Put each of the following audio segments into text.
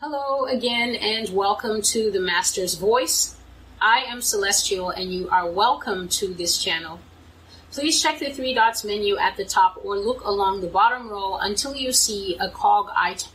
Hello again, and welcome to the Master's Voice. I am Celestial, and you are welcome to this channel. Please check the three dots menu at the top or look along the bottom row until you see a cog icon.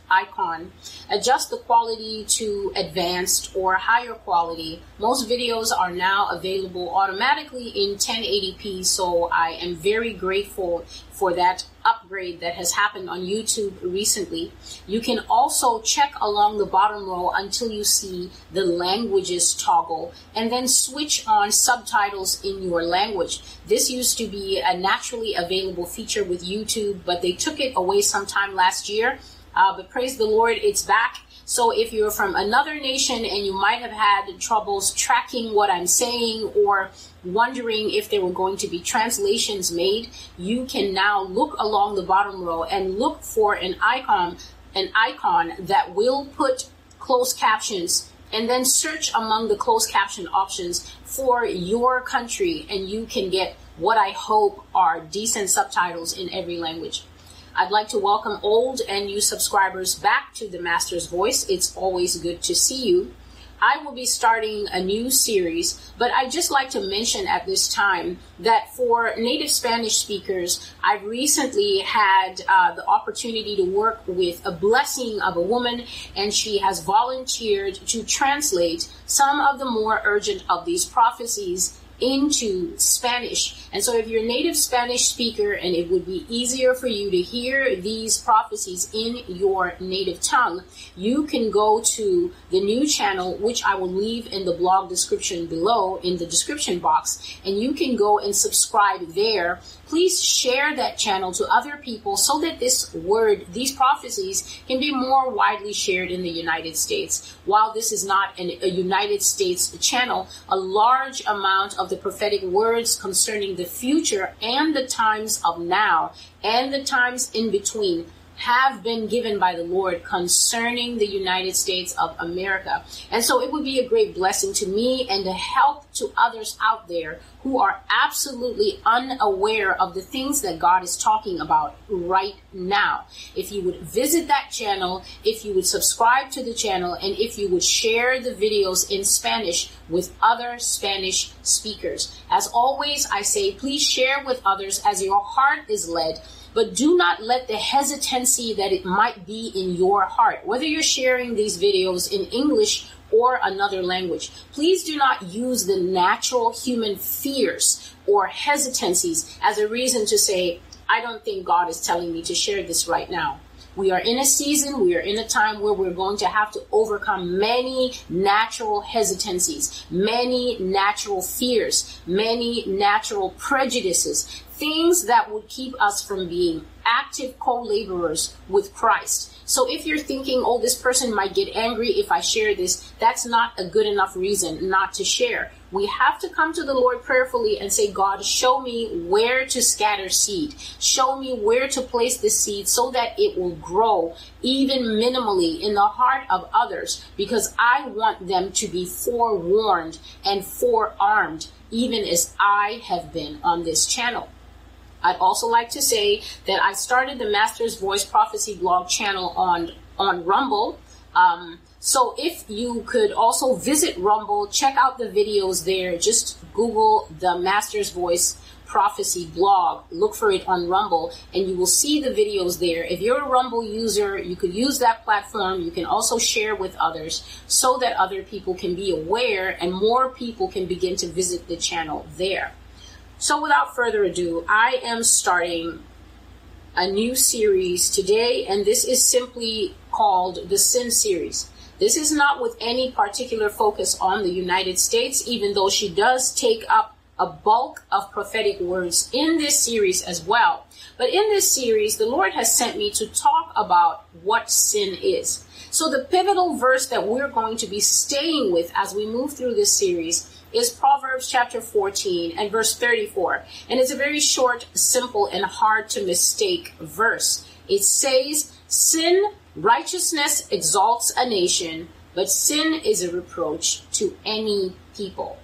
Adjust the quality to advanced or higher quality. Most videos are now available automatically in 1080p, so I am very grateful for that upgrade that has happened on YouTube recently. You can also check along the bottom row until you see the languages toggle and then switch on subtitles in your language. This used to be a naturally available feature with YouTube, but they took it away sometime last year. Uh, but praise the Lord, it's back. So if you're from another nation and you might have had troubles tracking what I'm saying or wondering if there were going to be translations made, you can now look along the bottom row and look for an icon, an icon that will put closed captions and then search among the closed caption options for your country and you can get what I hope are decent subtitles in every language. I'd like to welcome old and new subscribers back to the Master's Voice. It's always good to see you. I will be starting a new series, but I'd just like to mention at this time that for native Spanish speakers, I've recently had uh, the opportunity to work with a blessing of a woman, and she has volunteered to translate some of the more urgent of these prophecies into Spanish. And so if you're a native Spanish speaker and it would be easier for you to hear these prophecies in your native tongue, you can go to the new channel, which I will leave in the blog description below in the description box, and you can go and subscribe there. Please share that channel to other people so that this word, these prophecies, can be more widely shared in the United States. While this is not an, a United States channel, a large amount of the prophetic words concerning the future and the times of now and the times in between have been given by the Lord concerning the United States of America. And so it would be a great blessing to me and to help to others out there who are absolutely unaware of the things that God is talking about right now. If you would visit that channel, if you would subscribe to the channel, and if you would share the videos in Spanish with other Spanish speakers. As always, I say please share with others as your heart is led but do not let the hesitancy that it might be in your heart, whether you're sharing these videos in English or another language, please do not use the natural human fears or hesitancies as a reason to say, I don't think God is telling me to share this right now. We are in a season, we are in a time where we're going to have to overcome many natural hesitancies, many natural fears, many natural prejudices, things that would keep us from being active co-laborers with Christ. So if you're thinking, oh, this person might get angry if I share this, that's not a good enough reason not to share. We have to come to the Lord prayerfully and say, God, show me where to scatter seed. Show me where to place the seed so that it will grow even minimally in the heart of others because I want them to be forewarned and forearmed even as I have been on this channel. I'd also like to say that I started the Master's Voice Prophecy blog channel on on Rumble. Um, so if you could also visit Rumble, check out the videos there. Just Google the Master's Voice Prophecy blog. Look for it on Rumble and you will see the videos there. If you're a Rumble user, you could use that platform. You can also share with others so that other people can be aware and more people can begin to visit the channel there. So without further ado, I am starting a new series today, and this is simply called the Sin Series. This is not with any particular focus on the United States, even though she does take up a bulk of prophetic words in this series as well. But in this series, the Lord has sent me to talk about what sin is. So the pivotal verse that we're going to be staying with as we move through this series is Proverbs chapter 14 and verse 34. And it's a very short, simple, and hard to mistake verse. It says, Sin, righteousness exalts a nation, but sin is a reproach to any people.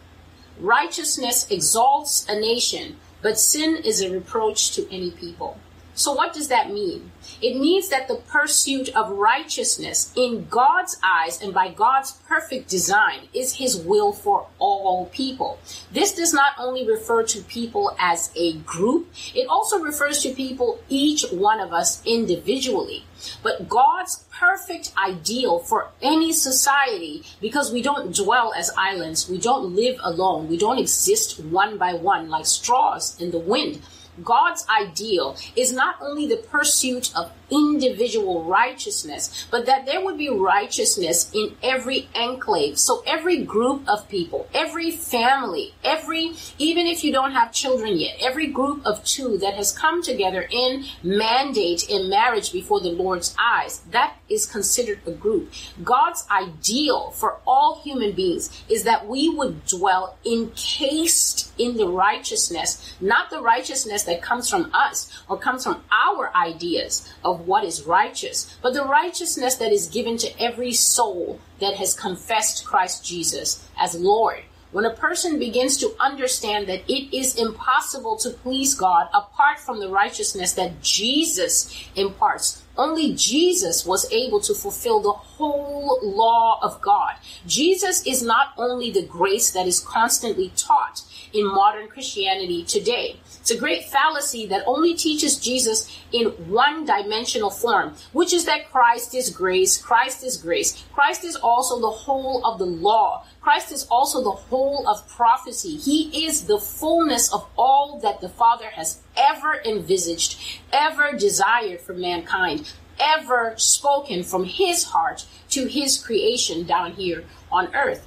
Righteousness exalts a nation, but sin is a reproach to any people. So, what does that mean? It means that the pursuit of righteousness in God's eyes and by God's perfect design is His will for all people. This does not only refer to people as a group, it also refers to people, each one of us individually. But God's perfect ideal for any society, because we don't dwell as islands, we don't live alone, we don't exist one by one like straws in the wind God's ideal is not only the pursuit of individual righteousness, but that there would be righteousness in every enclave. So every group of people, every family, every, even if you don't have children yet, every group of two that has come together in mandate in marriage before the Lord's eyes, that is considered a group. God's ideal for all human beings is that we would dwell encased in the righteousness, not the righteousness that comes from us or comes from our ideas of what is righteous, but the righteousness that is given to every soul that has confessed Christ Jesus as Lord. When a person begins to understand that it is impossible to please God apart from the righteousness that Jesus imparts, only Jesus was able to fulfill the whole law of God. Jesus is not only the grace that is constantly taught in modern Christianity today, it's a great fallacy that only teaches Jesus in one dimensional form, which is that Christ is grace, Christ is grace. Christ is also the whole of the law. Christ is also the whole of prophecy. He is the fullness of all that the Father has ever envisaged, ever desired for mankind, ever spoken from his heart to his creation down here on earth.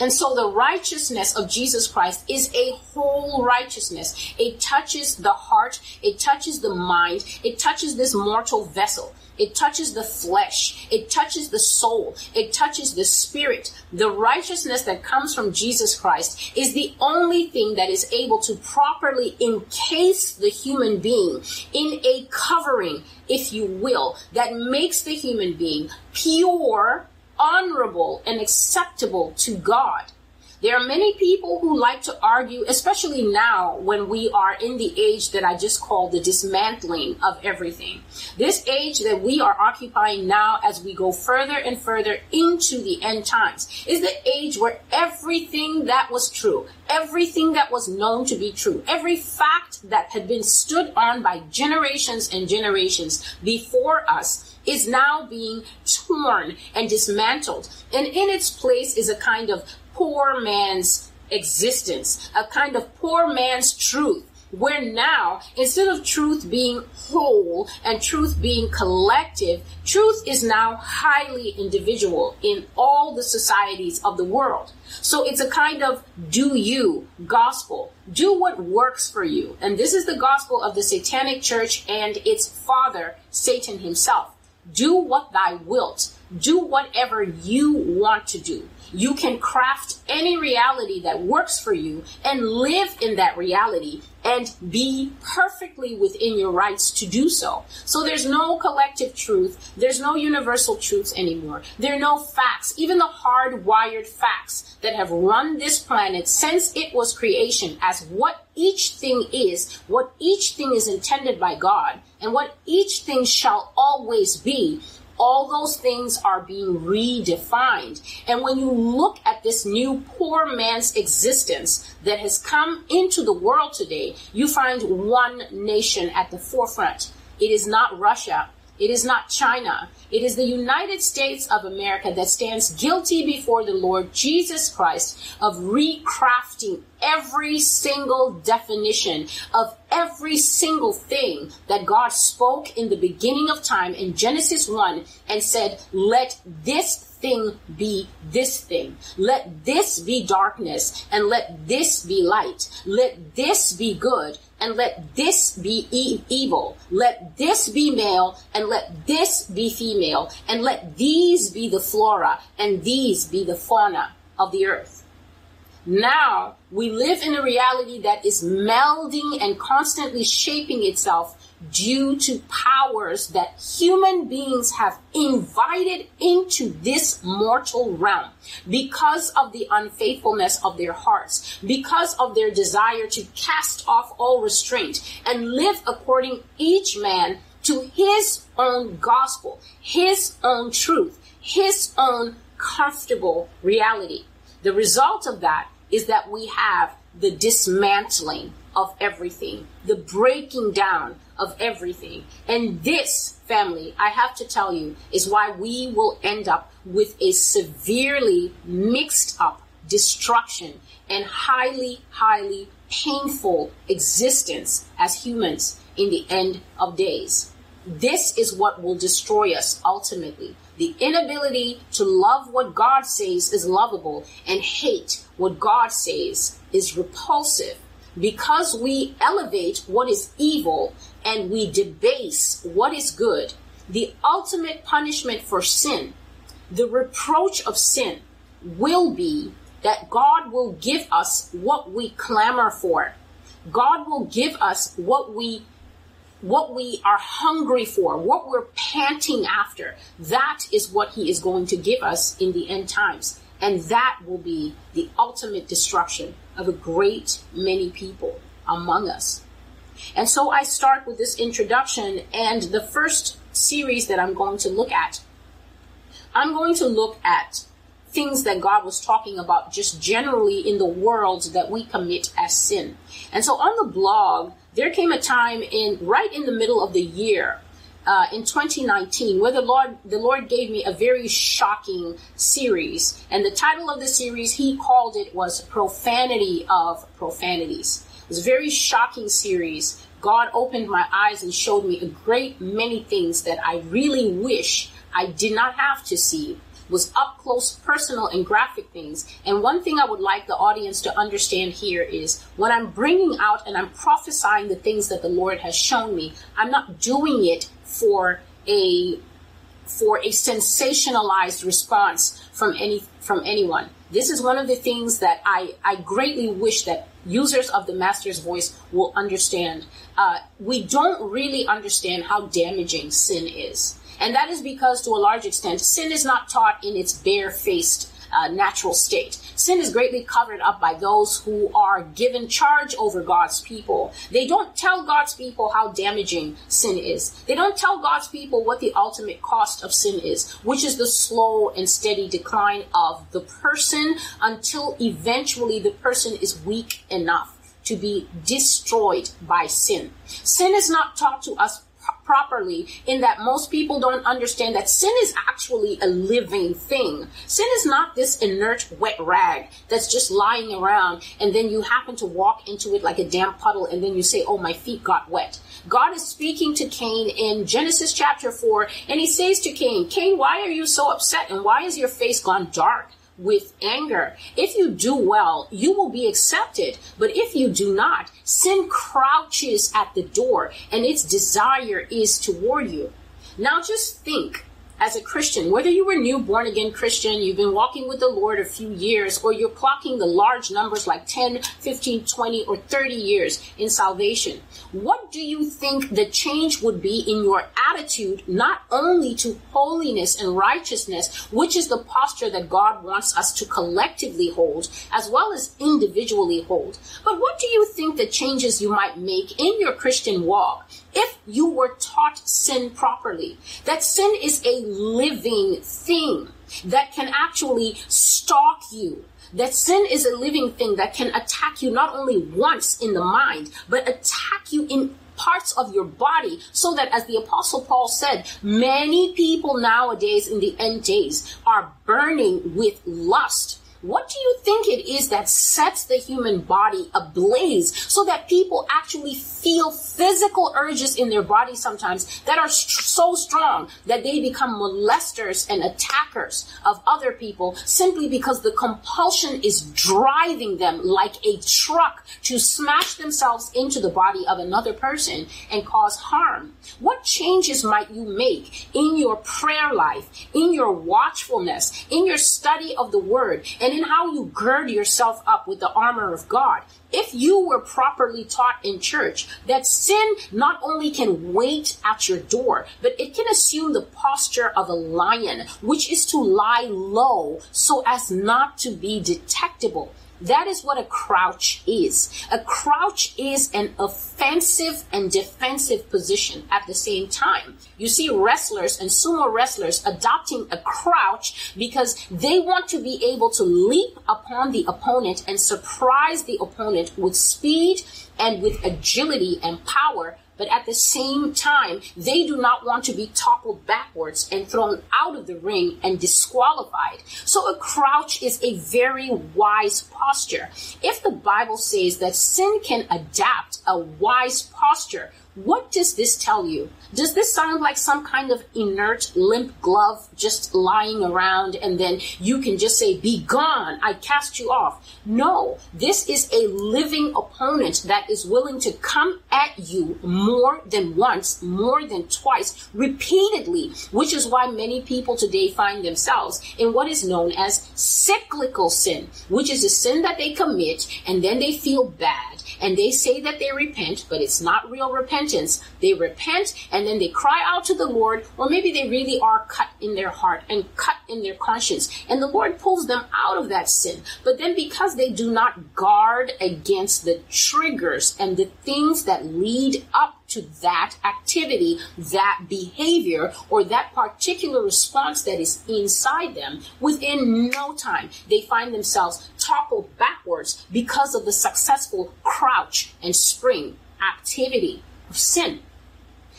And so the righteousness of Jesus Christ is a whole righteousness. It touches the heart, it touches the mind, it touches this mortal vessel. It touches the flesh. It touches the soul. It touches the spirit. The righteousness that comes from Jesus Christ is the only thing that is able to properly encase the human being in a covering, if you will, that makes the human being pure honorable and acceptable to God. There are many people who like to argue, especially now when we are in the age that I just call the dismantling of everything. This age that we are occupying now as we go further and further into the end times is the age where everything that was true, everything that was known to be true, every fact that had been stood on by generations and generations before us is now being torn and dismantled. And in its place is a kind of poor man's existence, a kind of poor man's truth. Where now, instead of truth being whole and truth being collective, truth is now highly individual in all the societies of the world. So it's a kind of do you gospel. Do what works for you. And this is the gospel of the satanic church and its father, Satan himself. Do what thou wilt. Do whatever you want to do. You can craft any reality that works for you and live in that reality and be perfectly within your rights to do so. So there's no collective truth. There's no universal truths anymore. There are no facts, even the hardwired facts that have run this planet since it was creation as what each thing is, what each thing is intended by God, and what each thing shall always be all those things are being redefined. And when you look at this new poor man's existence that has come into the world today, you find one nation at the forefront. It is not Russia. It is not China. It is the United States of America that stands guilty before the Lord Jesus Christ of recrafting every single definition of every single thing that God spoke in the beginning of time in Genesis 1 and said, let this thing be this thing. Let this be darkness and let this be light. Let this be good and let this be e- evil. Let this be male and let this be female and let these be the flora and these be the fauna of the earth. Now we live in a reality that is melding and constantly shaping itself due to powers that human beings have invited into this mortal realm because of the unfaithfulness of their hearts, because of their desire to cast off all restraint and live according each man to his own gospel, his own truth, his own comfortable reality. The result of that is that we have the dismantling of everything, the breaking down of everything. And this, family, I have to tell you, is why we will end up with a severely mixed up destruction and highly, highly painful existence as humans in the end of days. This is what will destroy us ultimately. The inability to love what God says is lovable and hate what God says is repulsive. Because we elevate what is evil and we debase what is good, the ultimate punishment for sin, the reproach of sin, will be that God will give us what we clamor for. God will give us what we what we are hungry for, what we're panting after. That is what he is going to give us in the end times. And that will be the ultimate destruction of a great many people among us. And so I start with this introduction and the first series that I'm going to look at. I'm going to look at things that God was talking about just generally in the world that we commit as sin. And so on the blog, there came a time in right in the middle of the year uh, in 2019 where the Lord the Lord gave me a very shocking series, and the title of the series He called it was "Profanity of Profanities." It was a very shocking series. God opened my eyes and showed me a great many things that I really wish I did not have to see was up close, personal, and graphic things. And one thing I would like the audience to understand here is when I'm bringing out and I'm prophesying the things that the Lord has shown me, I'm not doing it for a for a sensationalized response from any from anyone. This is one of the things that I, I greatly wish that users of the master's voice will understand. Uh, we don't really understand how damaging sin is. And that is because, to a large extent, sin is not taught in its bare-faced uh, natural state. Sin is greatly covered up by those who are given charge over God's people. They don't tell God's people how damaging sin is. They don't tell God's people what the ultimate cost of sin is, which is the slow and steady decline of the person until eventually the person is weak enough to be destroyed by sin. Sin is not taught to us properly in that most people don't understand that sin is actually a living thing. Sin is not this inert wet rag that's just lying around and then you happen to walk into it like a damp puddle and then you say, oh, my feet got wet. God is speaking to Cain in Genesis chapter 4 and he says to Cain, Cain, why are you so upset and why is your face gone dark? With anger. If you do well, you will be accepted. But if you do not, sin crouches at the door and its desire is toward you. Now just think as a Christian, whether you were new born again Christian, you've been walking with the Lord a few years, or you're clocking the large numbers like 10, 15, 20, or 30 years in salvation, what do you think the change would be in your attitude, not only to holiness and righteousness, which is the posture that God wants us to collectively hold, as well as individually hold, but what do you think the changes you might make in your Christian walk if you were taught sin properly? That sin is a living thing that can actually stalk you that sin is a living thing that can attack you not only once in the mind, but attack you in parts of your body so that as the apostle Paul said, many people nowadays in the end days are burning with lust what do you think it is that sets the human body ablaze so that people actually feel physical urges in their body sometimes that are st- so strong that they become molesters and attackers of other people simply because the compulsion is driving them like a truck to smash themselves into the body of another person and cause harm? What changes might you make in your prayer life, in your watchfulness, in your study of the word, and and in how you gird yourself up with the armor of God. If you were properly taught in church that sin not only can wait at your door, but it can assume the posture of a lion, which is to lie low so as not to be detectable. That is what a crouch is. A crouch is an offensive and defensive position at the same time. You see wrestlers and sumo wrestlers adopting a crouch because they want to be able to leap upon the opponent and surprise the opponent with speed and with agility and power but at the same time, they do not want to be toppled backwards and thrown out of the ring and disqualified. So a crouch is a very wise posture. If the Bible says that sin can adapt a wise posture, what does this tell you? Does this sound like some kind of inert, limp glove just lying around and then you can just say, Be gone, I cast you off? No, this is a living opponent that is willing to come at you more than once, more than twice, repeatedly, which is why many people today find themselves in what is known as cyclical sin, which is a sin that they commit and then they feel bad and they say that they repent, but it's not real repentance. They repent and then they cry out to the Lord, or maybe they really are cut in their heart and cut in their conscience, and the Lord pulls them out of that sin. But then because they do not guard against the triggers and the things that lead up to that activity, that behavior, or that particular response that is inside them, within no time, they find themselves toppled backwards because of the successful crouch and spring activity of sin.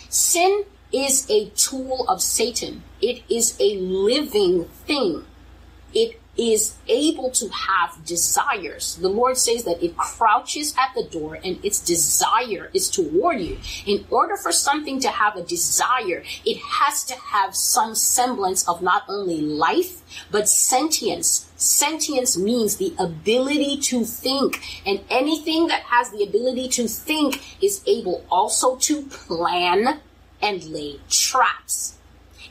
Sin is a tool of Satan. It is a living thing. It is able to have desires. The Lord says that it crouches at the door and its desire is toward you. In order for something to have a desire, it has to have some semblance of not only life, but sentience. Sentience means the ability to think, and anything that has the ability to think is able also to plan and lay traps.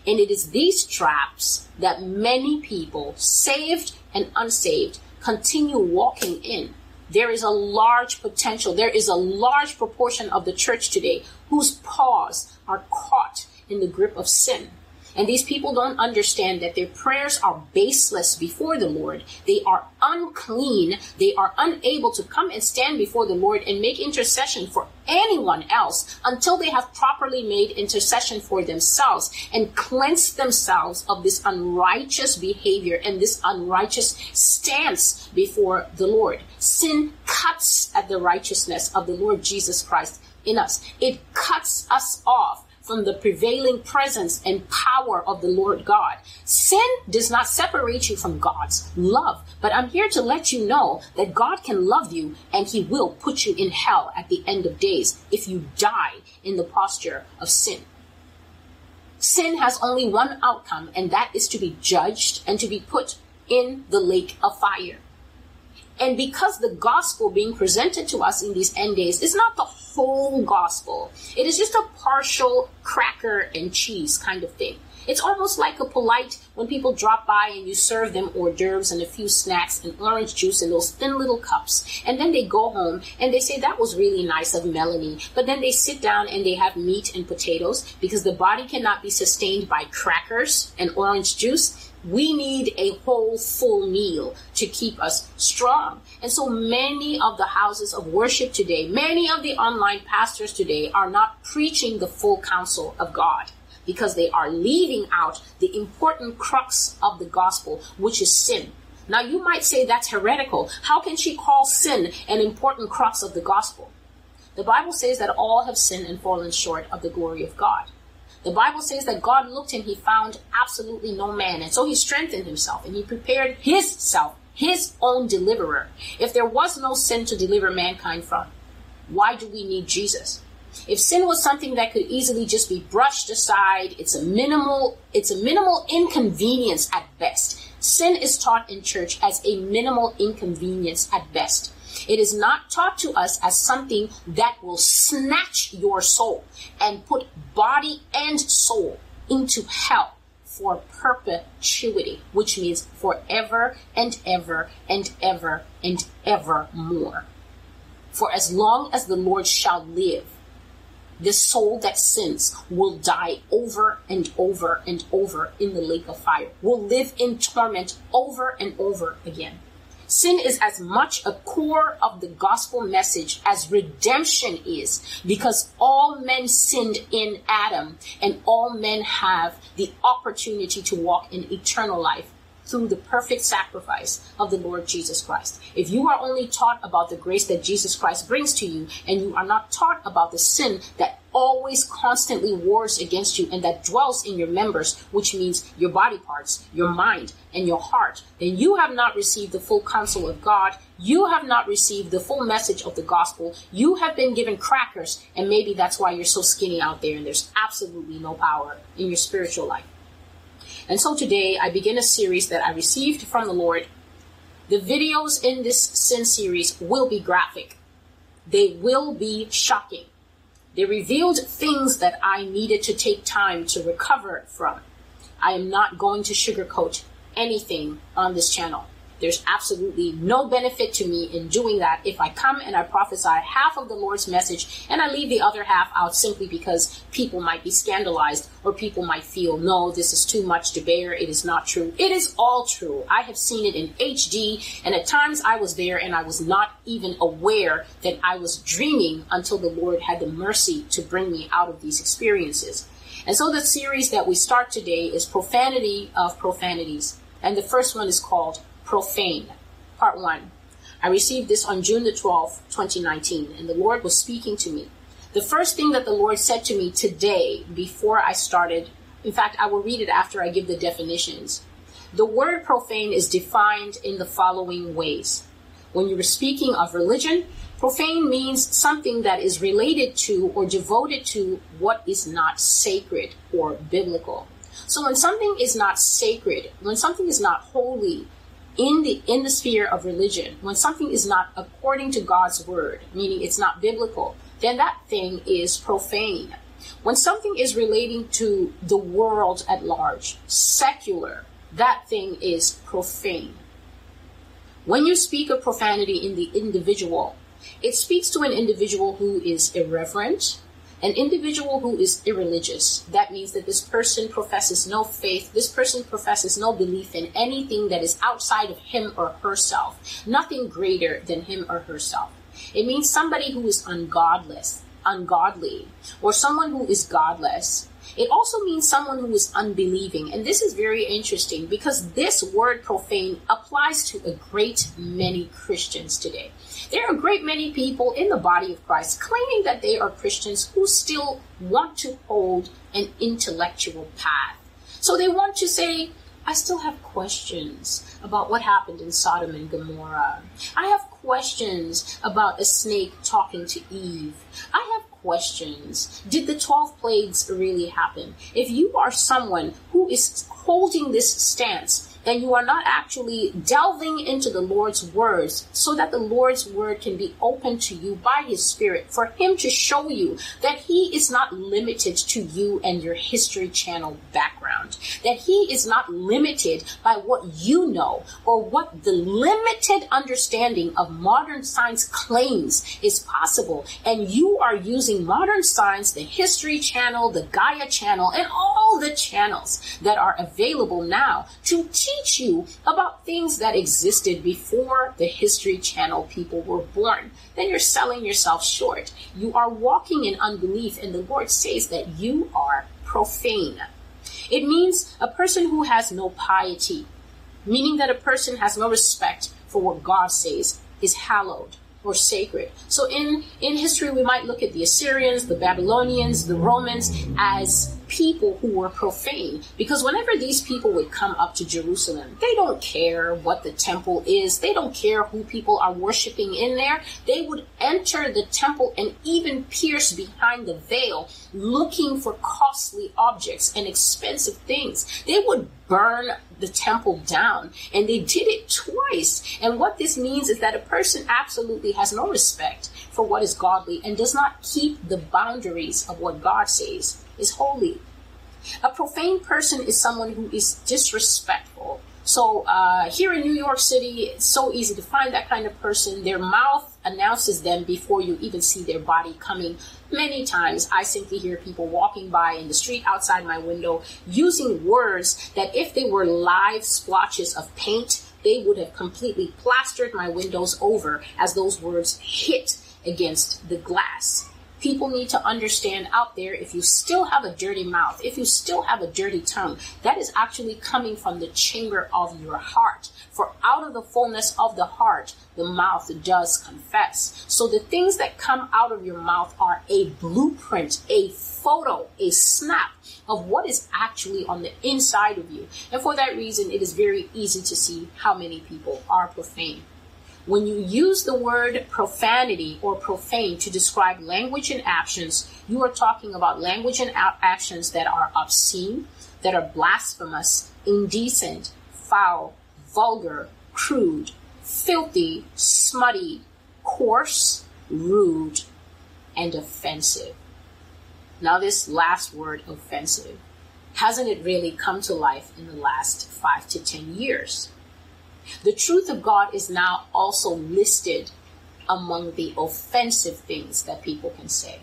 And it is these traps that many people, saved and unsaved, continue walking in. There is a large potential, there is a large proportion of the church today whose paws are caught in the grip of sin. And these people don't understand that their prayers are baseless before the Lord. They are unclean. They are unable to come and stand before the Lord and make intercession for anyone else until they have properly made intercession for themselves and cleansed themselves of this unrighteous behavior and this unrighteous stance before the Lord. Sin cuts at the righteousness of the Lord Jesus Christ in us. It cuts us off from the prevailing presence and power of the Lord God. Sin does not separate you from God's love, but I'm here to let you know that God can love you and he will put you in hell at the end of days if you die in the posture of sin. Sin has only one outcome, and that is to be judged and to be put in the lake of fire. And because the gospel being presented to us in these end days is not the whole gospel, it is just a partial cracker and cheese kind of thing. It's almost like a polite when people drop by and you serve them hors d'oeuvres and a few snacks and orange juice in those thin little cups. And then they go home and they say, that was really nice of Melanie. But then they sit down and they have meat and potatoes because the body cannot be sustained by crackers and orange juice we need a whole full meal to keep us strong. And so many of the houses of worship today, many of the online pastors today are not preaching the full counsel of God because they are leaving out the important crux of the gospel, which is sin. Now you might say that's heretical. How can she call sin an important crux of the gospel? The Bible says that all have sinned and fallen short of the glory of God. The Bible says that God looked and he found absolutely no man. And so he strengthened himself and he prepared his self, his own deliverer. If there was no sin to deliver mankind from, why do we need Jesus? If sin was something that could easily just be brushed aside, it's a minimal, it's a minimal inconvenience at best. Sin is taught in church as a minimal inconvenience at best. It is not taught to us as something that will snatch your soul and put body and soul into hell for perpetuity, which means forever and ever and ever and ever more. For as long as the Lord shall live, the soul that sins will die over and over and over in the lake of fire, will live in torment over and over again. Sin is as much a core of the gospel message as redemption is because all men sinned in Adam and all men have the opportunity to walk in eternal life through the perfect sacrifice of the Lord Jesus Christ. If you are only taught about the grace that Jesus Christ brings to you and you are not taught about the sin that always constantly wars against you and that dwells in your members, which means your body parts, your mind, and your heart, then you have not received the full counsel of God. You have not received the full message of the gospel. You have been given crackers, and maybe that's why you're so skinny out there and there's absolutely no power in your spiritual life. And so today I begin a series that I received from the Lord. The videos in this sin series will be graphic. They will be shocking. They revealed things that I needed to take time to recover from. I am not going to sugarcoat anything on this channel. There's absolutely no benefit to me in doing that if I come and I prophesy half of the Lord's message and I leave the other half out simply because people might be scandalized or people might feel, no, this is too much to bear. It is not true. It is all true. I have seen it in HD and at times I was there and I was not even aware that I was dreaming until the Lord had the mercy to bring me out of these experiences. And so the series that we start today is Profanity of Profanities. And the first one is called profane. Part 1. I received this on June the 12th, 2019, and the Lord was speaking to me. The first thing that the Lord said to me today before I started, in fact, I will read it after I give the definitions. The word profane is defined in the following ways. When you are speaking of religion, profane means something that is related to or devoted to what is not sacred or biblical. So when something is not sacred, when something is not holy, in the in the sphere of religion, when something is not according to God's word, meaning it's not biblical, then that thing is profane. When something is relating to the world at large, secular, that thing is profane. When you speak of profanity in the individual, it speaks to an individual who is irreverent, an individual who is irreligious, that means that this person professes no faith, this person professes no belief in anything that is outside of him or herself, nothing greater than him or herself. It means somebody who is ungodless, ungodly, or someone who is godless. It also means someone who is unbelieving. And this is very interesting because this word profane applies to a great many Christians today. There are a great many people in the body of Christ claiming that they are Christians who still want to hold an intellectual path. So they want to say, I still have questions about what happened in Sodom and Gomorrah. I have questions about a snake talking to Eve. I have questions. Did the 12 plagues really happen? If you are someone who is holding this stance, and you are not actually delving into the Lord's words so that the Lord's word can be open to you by his spirit for him to show you that he is not limited to you and your history channel background, that he is not limited by what you know or what the limited understanding of modern science claims is possible. And you are using modern science, the history channel, the Gaia channel, and all the channels that are available now to teach teach you about things that existed before the History Channel people were born, then you're selling yourself short. You are walking in unbelief, and the Lord says that you are profane. It means a person who has no piety, meaning that a person has no respect for what God says is hallowed or sacred. So in, in history, we might look at the Assyrians, the Babylonians, the Romans as people who were profane. Because whenever these people would come up to Jerusalem, they don't care what the temple is. They don't care who people are worshiping in there. They would enter the temple and even pierce behind the veil looking for costly objects and expensive things. They would burn the temple down and they did it twice. And what this means is that a person absolutely has no respect for what is godly and does not keep the boundaries of what God says is holy. A profane person is someone who is disrespectful. So uh, here in New York City, it's so easy to find that kind of person. Their mouth announces them before you even see their body coming. Many times, I simply hear people walking by in the street outside my window using words that, if they were live splotches of paint, they would have completely plastered my windows over as those words hit against the glass people need to understand out there if you still have a dirty mouth, if you still have a dirty tongue, that is actually coming from the chamber of your heart. For out of the fullness of the heart, the mouth does confess. So the things that come out of your mouth are a blueprint, a photo, a snap of what is actually on the inside of you. And for that reason, it is very easy to see how many people are profane. When you use the word profanity or profane to describe language and actions, you are talking about language and actions that are obscene, that are blasphemous, indecent, foul, vulgar, crude, filthy, smutty, coarse, rude, and offensive. Now, this last word, offensive, hasn't it really come to life in the last five to ten years? The truth of God is now also listed among the offensive things that people can say.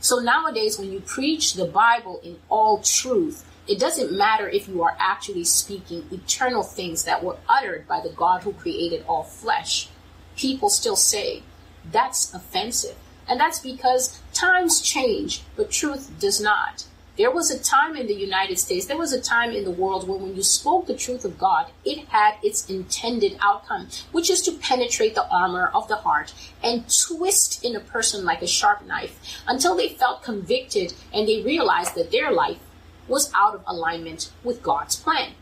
So nowadays, when you preach the Bible in all truth, it doesn't matter if you are actually speaking eternal things that were uttered by the God who created all flesh. People still say that's offensive. And that's because times change, but truth does not. There was a time in the United States, there was a time in the world where when you spoke the truth of God, it had its intended outcome, which is to penetrate the armor of the heart and twist in a person like a sharp knife until they felt convicted and they realized that their life was out of alignment with God's plan.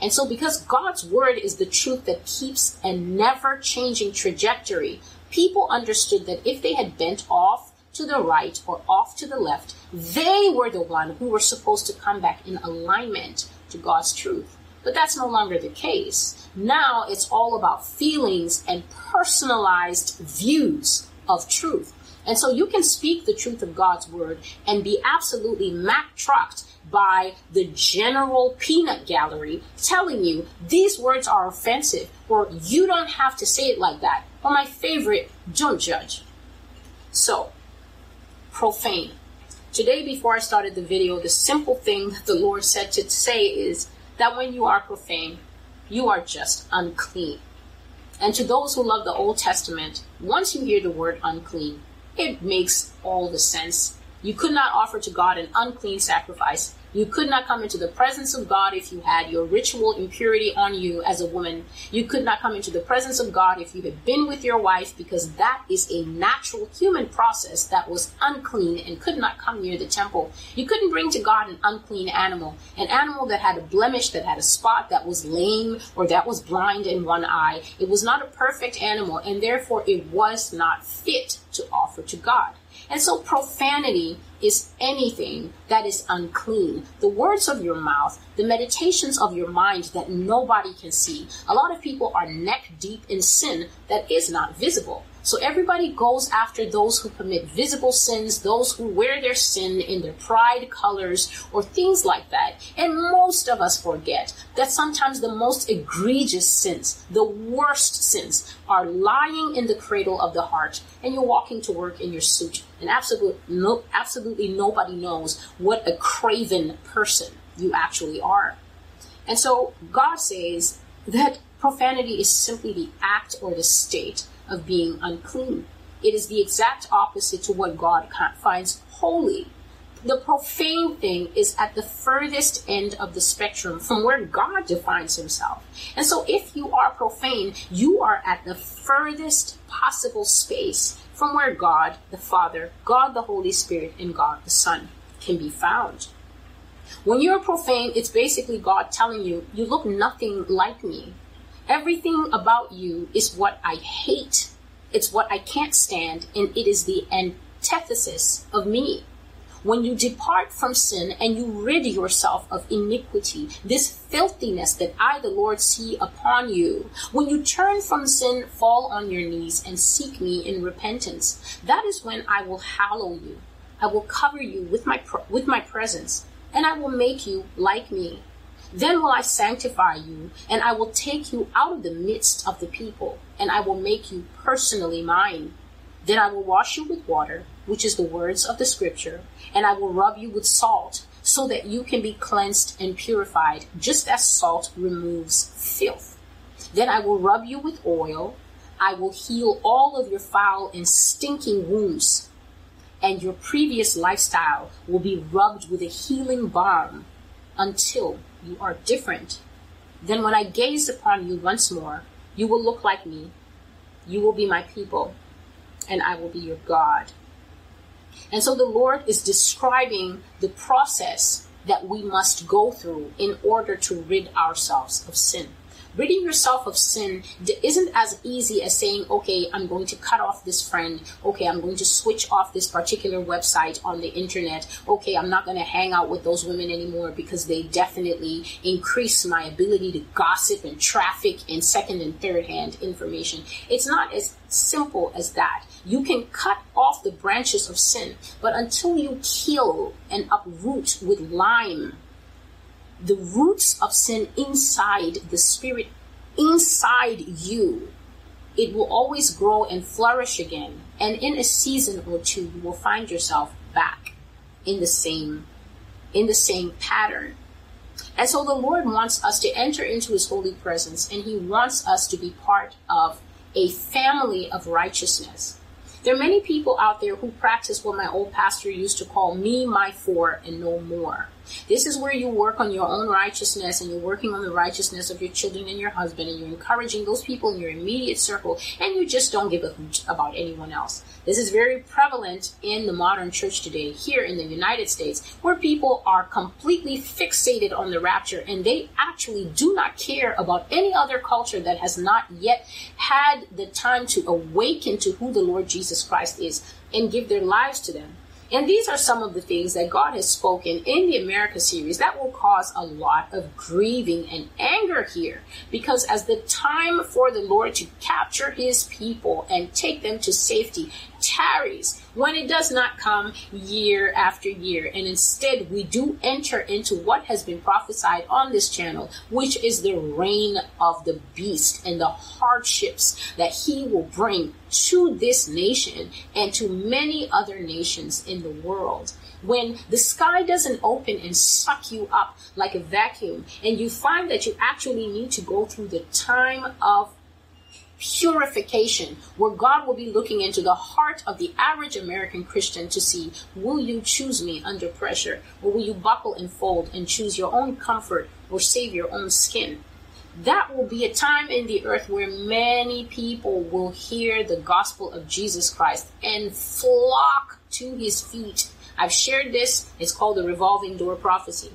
And so, because God's word is the truth that keeps a never changing trajectory, people understood that if they had bent off to the right or off to the left, they were the one who were supposed to come back in alignment to God's truth. But that's no longer the case. Now it's all about feelings and personalized views of truth. And so you can speak the truth of God's word and be absolutely mack trucked by the general peanut gallery telling you these words are offensive or you don't have to say it like that. Or my favorite, don't judge. So, profane. Today, before I started the video, the simple thing that the Lord said to say is that when you are profane, you are just unclean. And to those who love the Old Testament, once you hear the word unclean, it makes all the sense. You could not offer to God an unclean sacrifice you could not come into the presence of God if you had your ritual impurity on you as a woman. You could not come into the presence of God if you had been with your wife because that is a natural human process that was unclean and could not come near the temple. You couldn't bring to God an unclean animal, an animal that had a blemish, that had a spot, that was lame, or that was blind in one eye. It was not a perfect animal and therefore it was not fit to offer to God. And so profanity is anything that is unclean. The words of your mouth, the meditations of your mind that nobody can see. A lot of people are neck deep in sin that is not visible. So everybody goes after those who commit visible sins, those who wear their sin in their pride colors, or things like that. And most of us forget that sometimes the most egregious sins, the worst sins, are lying in the cradle of the heart, and you're walking to work in your suit, and absolutely, no, absolutely nobody knows what a craven person you actually are. And so God says that profanity is simply the act or the state of being unclean. It is the exact opposite to what God finds holy. The profane thing is at the furthest end of the spectrum from where God defines himself. And so if you are profane, you are at the furthest possible space from where God the Father, God the Holy Spirit, and God the Son can be found. When you're profane, it's basically God telling you, you look nothing like me. Everything about you is what I hate. It's what I can't stand, and it is the antithesis of me. When you depart from sin and you rid yourself of iniquity, this filthiness that I, the Lord, see upon you, when you turn from sin, fall on your knees and seek me in repentance, that is when I will hallow you. I will cover you with my, with my presence and I will make you like me. Then will I sanctify you, and I will take you out of the midst of the people, and I will make you personally mine. Then I will wash you with water, which is the words of the scripture, and I will rub you with salt, so that you can be cleansed and purified, just as salt removes filth. Then I will rub you with oil, I will heal all of your foul and stinking wounds, and your previous lifestyle will be rubbed with a healing balm until you are different. Then when I gaze upon you once more, you will look like me. You will be my people, and I will be your God. And so the Lord is describing the process that we must go through in order to rid ourselves of sin ridding yourself of sin isn't as easy as saying, okay, I'm going to cut off this friend. Okay, I'm going to switch off this particular website on the internet. Okay, I'm not going to hang out with those women anymore because they definitely increase my ability to gossip and traffic in second and third hand information. It's not as simple as that. You can cut off the branches of sin, but until you kill and uproot with lime the roots of sin inside the spirit, inside you, it will always grow and flourish again. And in a season or two, you will find yourself back in the same, in the same pattern. And so the Lord wants us to enter into his holy presence and he wants us to be part of a family of righteousness. There are many people out there who practice what my old pastor used to call me, my, four, and no more. This is where you work on your own righteousness and you're working on the righteousness of your children and your husband and you're encouraging those people in your immediate circle and you just don't give a hoot about anyone else. This is very prevalent in the modern church today here in the United States where people are completely fixated on the rapture and they actually do not care about any other culture that has not yet had the time to awaken to who the Lord Jesus Christ is and give their lives to them. And these are some of the things that God has spoken in the America series that will cause a lot of grieving and anger here. Because as the time for the Lord to capture his people and take them to safety tarries, when it does not come year after year, and instead we do enter into what has been prophesied on this channel, which is the reign of the beast and the hardships that he will bring to this nation and to many other nations in the world. When the sky doesn't open and suck you up like a vacuum, and you find that you actually need to go through the time of purification, where God will be looking into the heart of the average American Christian to see will you choose me under pressure, or will you buckle and fold and choose your own comfort or save your own skin? That will be a time in the earth where many people will hear the gospel of Jesus Christ and flock to his feet. I've shared this. It's called the revolving door prophecy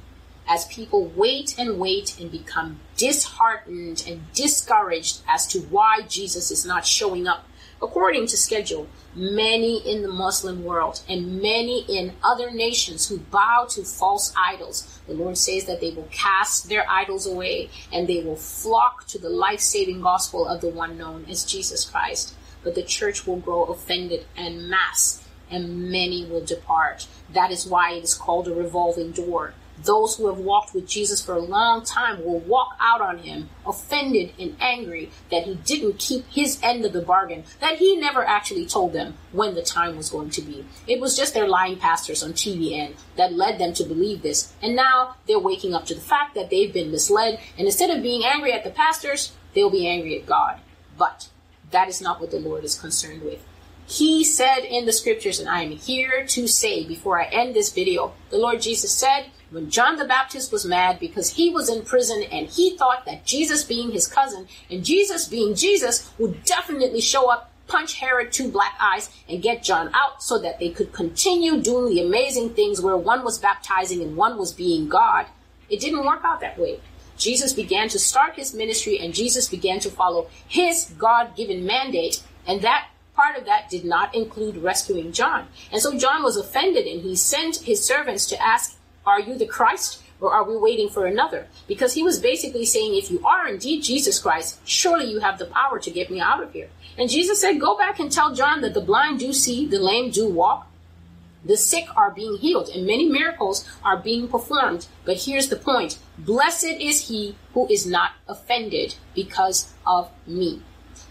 as people wait and wait and become disheartened and discouraged as to why Jesus is not showing up according to schedule. Many in the Muslim world and many in other nations who bow to false idols, the Lord says that they will cast their idols away and they will flock to the life saving gospel of the one known as Jesus Christ. But the church will grow offended and mass and many will depart. That is why it is called a revolving door those who have walked with Jesus for a long time will walk out on him, offended and angry that he didn't keep his end of the bargain, that he never actually told them when the time was going to be. It was just their lying pastors on TBN that led them to believe this. And now they're waking up to the fact that they've been misled. And instead of being angry at the pastors, they'll be angry at God. But that is not what the Lord is concerned with. He said in the scriptures, and I am here to say before I end this video, the Lord Jesus said, when John the Baptist was mad because he was in prison and he thought that Jesus being his cousin and Jesus being Jesus would definitely show up, punch Herod two black eyes, and get John out so that they could continue doing the amazing things where one was baptizing and one was being God. It didn't work out that way. Jesus began to start his ministry and Jesus began to follow his God given mandate, and that part of that did not include rescuing John. And so John was offended and he sent his servants to ask are you the Christ? Or are we waiting for another? Because he was basically saying, if you are indeed Jesus Christ, surely you have the power to get me out of here. And Jesus said, go back and tell John that the blind do see, the lame do walk, The sick are being healed and many miracles are being performed. But here's the point. Blessed is he who is not offended because of me.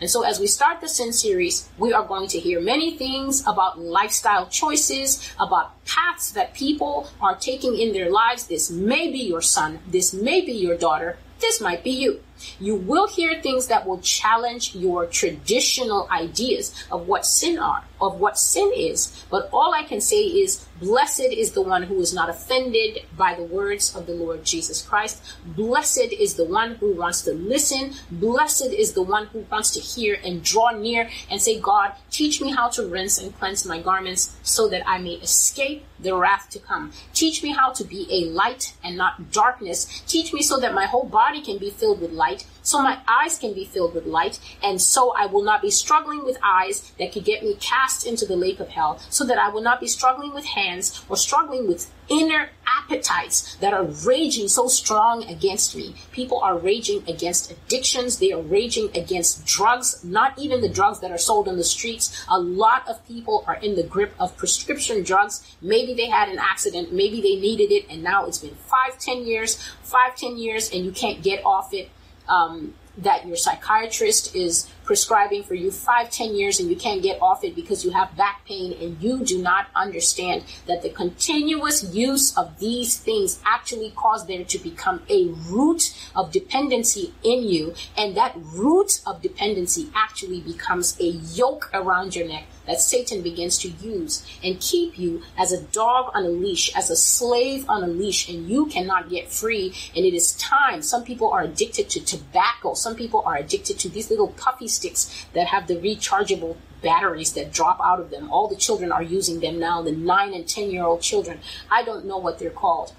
And so, as we start the Sin series, we are going to hear many things about lifestyle choices, about paths that people are taking in their lives. This may be your son, this may be your daughter, this might be you. You will hear things that will challenge your traditional ideas of what sin are, of what sin is. But all I can say is, blessed is the one who is not offended by the words of the Lord Jesus Christ. Blessed is the one who wants to listen. Blessed is the one who wants to hear and draw near and say, God, teach me how to rinse and cleanse my garments so that I may escape the wrath to come. Teach me how to be a light and not darkness. Teach me so that my whole body can be filled with light light, so my eyes can be filled with light, and so I will not be struggling with eyes that could get me cast into the lake of hell, so that I will not be struggling with hands or struggling with inner appetites that are raging so strong against me. People are raging against addictions, they are raging against drugs, not even the drugs that are sold on the streets. A lot of people are in the grip of prescription drugs. Maybe they had an accident, maybe they needed it, and now it's been five, ten years, five, ten years, and you can't get off it um, that your psychiatrist is prescribing for you five, ten years and you can't get off it because you have back pain and you do not understand that the continuous use of these things actually cause there to become a root of dependency in you. And that root of dependency actually becomes a yoke around your neck that Satan begins to use and keep you as a dog on a leash, as a slave on a leash, and you cannot get free. And it is time. Some people are addicted to tobacco. Some people are addicted to these little puffy sticks that have the rechargeable batteries that drop out of them. All the children are using them now, the nine and 10 year old children. I don't know what they're called.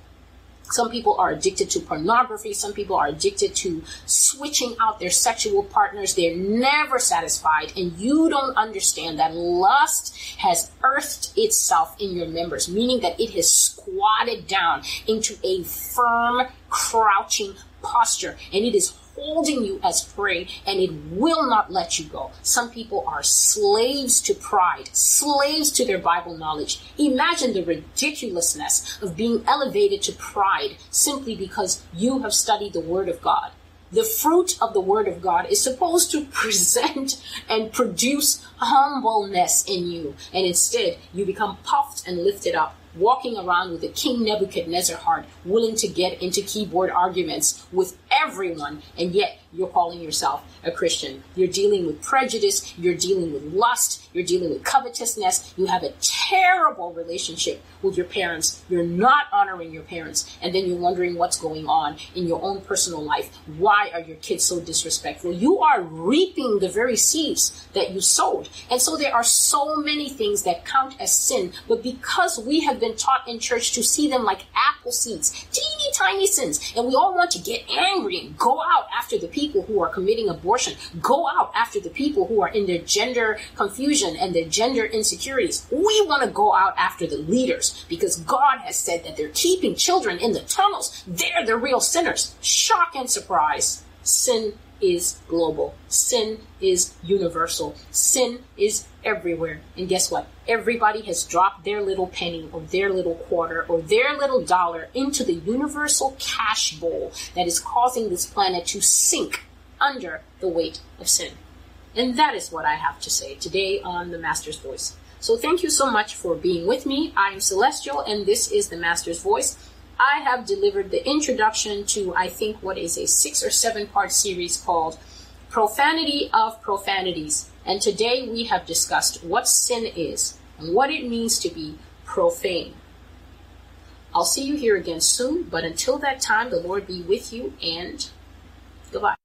Some people are addicted to pornography. Some people are addicted to switching out their sexual partners. They're never satisfied. And you don't understand that lust has earthed itself in your members, meaning that it has squatted down into a firm, crouching posture. And it is holding you as prey and it will not let you go. Some people are slaves to pride, slaves to their Bible knowledge. Imagine the ridiculousness of being elevated to pride simply because you have studied the Word of God. The fruit of the Word of God is supposed to present and produce humbleness in you. And instead, you become puffed and lifted up walking around with a King Nebuchadnezzar heart, willing to get into keyboard arguments with everyone, and yet you're calling yourself a Christian. You're dealing with prejudice, you're dealing with lust, you're dealing with covetousness, you have a terrible relationship with your parents, you're not honoring your parents, and then you're wondering what's going on in your own personal life. Why are your kids so disrespectful? You are reaping the very seeds that you sowed. And so there are so many things that count as sin, but because we have been taught in church to see them like apple seeds, teeny tiny sins, and we all want to get angry and go out after the people who are committing abortion, go out after the people who are in their gender confusion and their gender insecurities. We want to go out after the leaders because God has said that they're keeping children in the tunnels. They're the real sinners. Shock and surprise. Sin is global. Sin is universal. Sin is everywhere. And guess what? Everybody has dropped their little penny or their little quarter or their little dollar into the universal cash bowl that is causing this planet to sink under the weight of sin. And that is what I have to say today on the Master's Voice. So thank you so much for being with me. I am Celestial and this is the Master's Voice. I have delivered the introduction to, I think, what is a six or seven part series called Profanity of Profanities. And today we have discussed what sin is and what it means to be profane. I'll see you here again soon, but until that time, the Lord be with you and goodbye.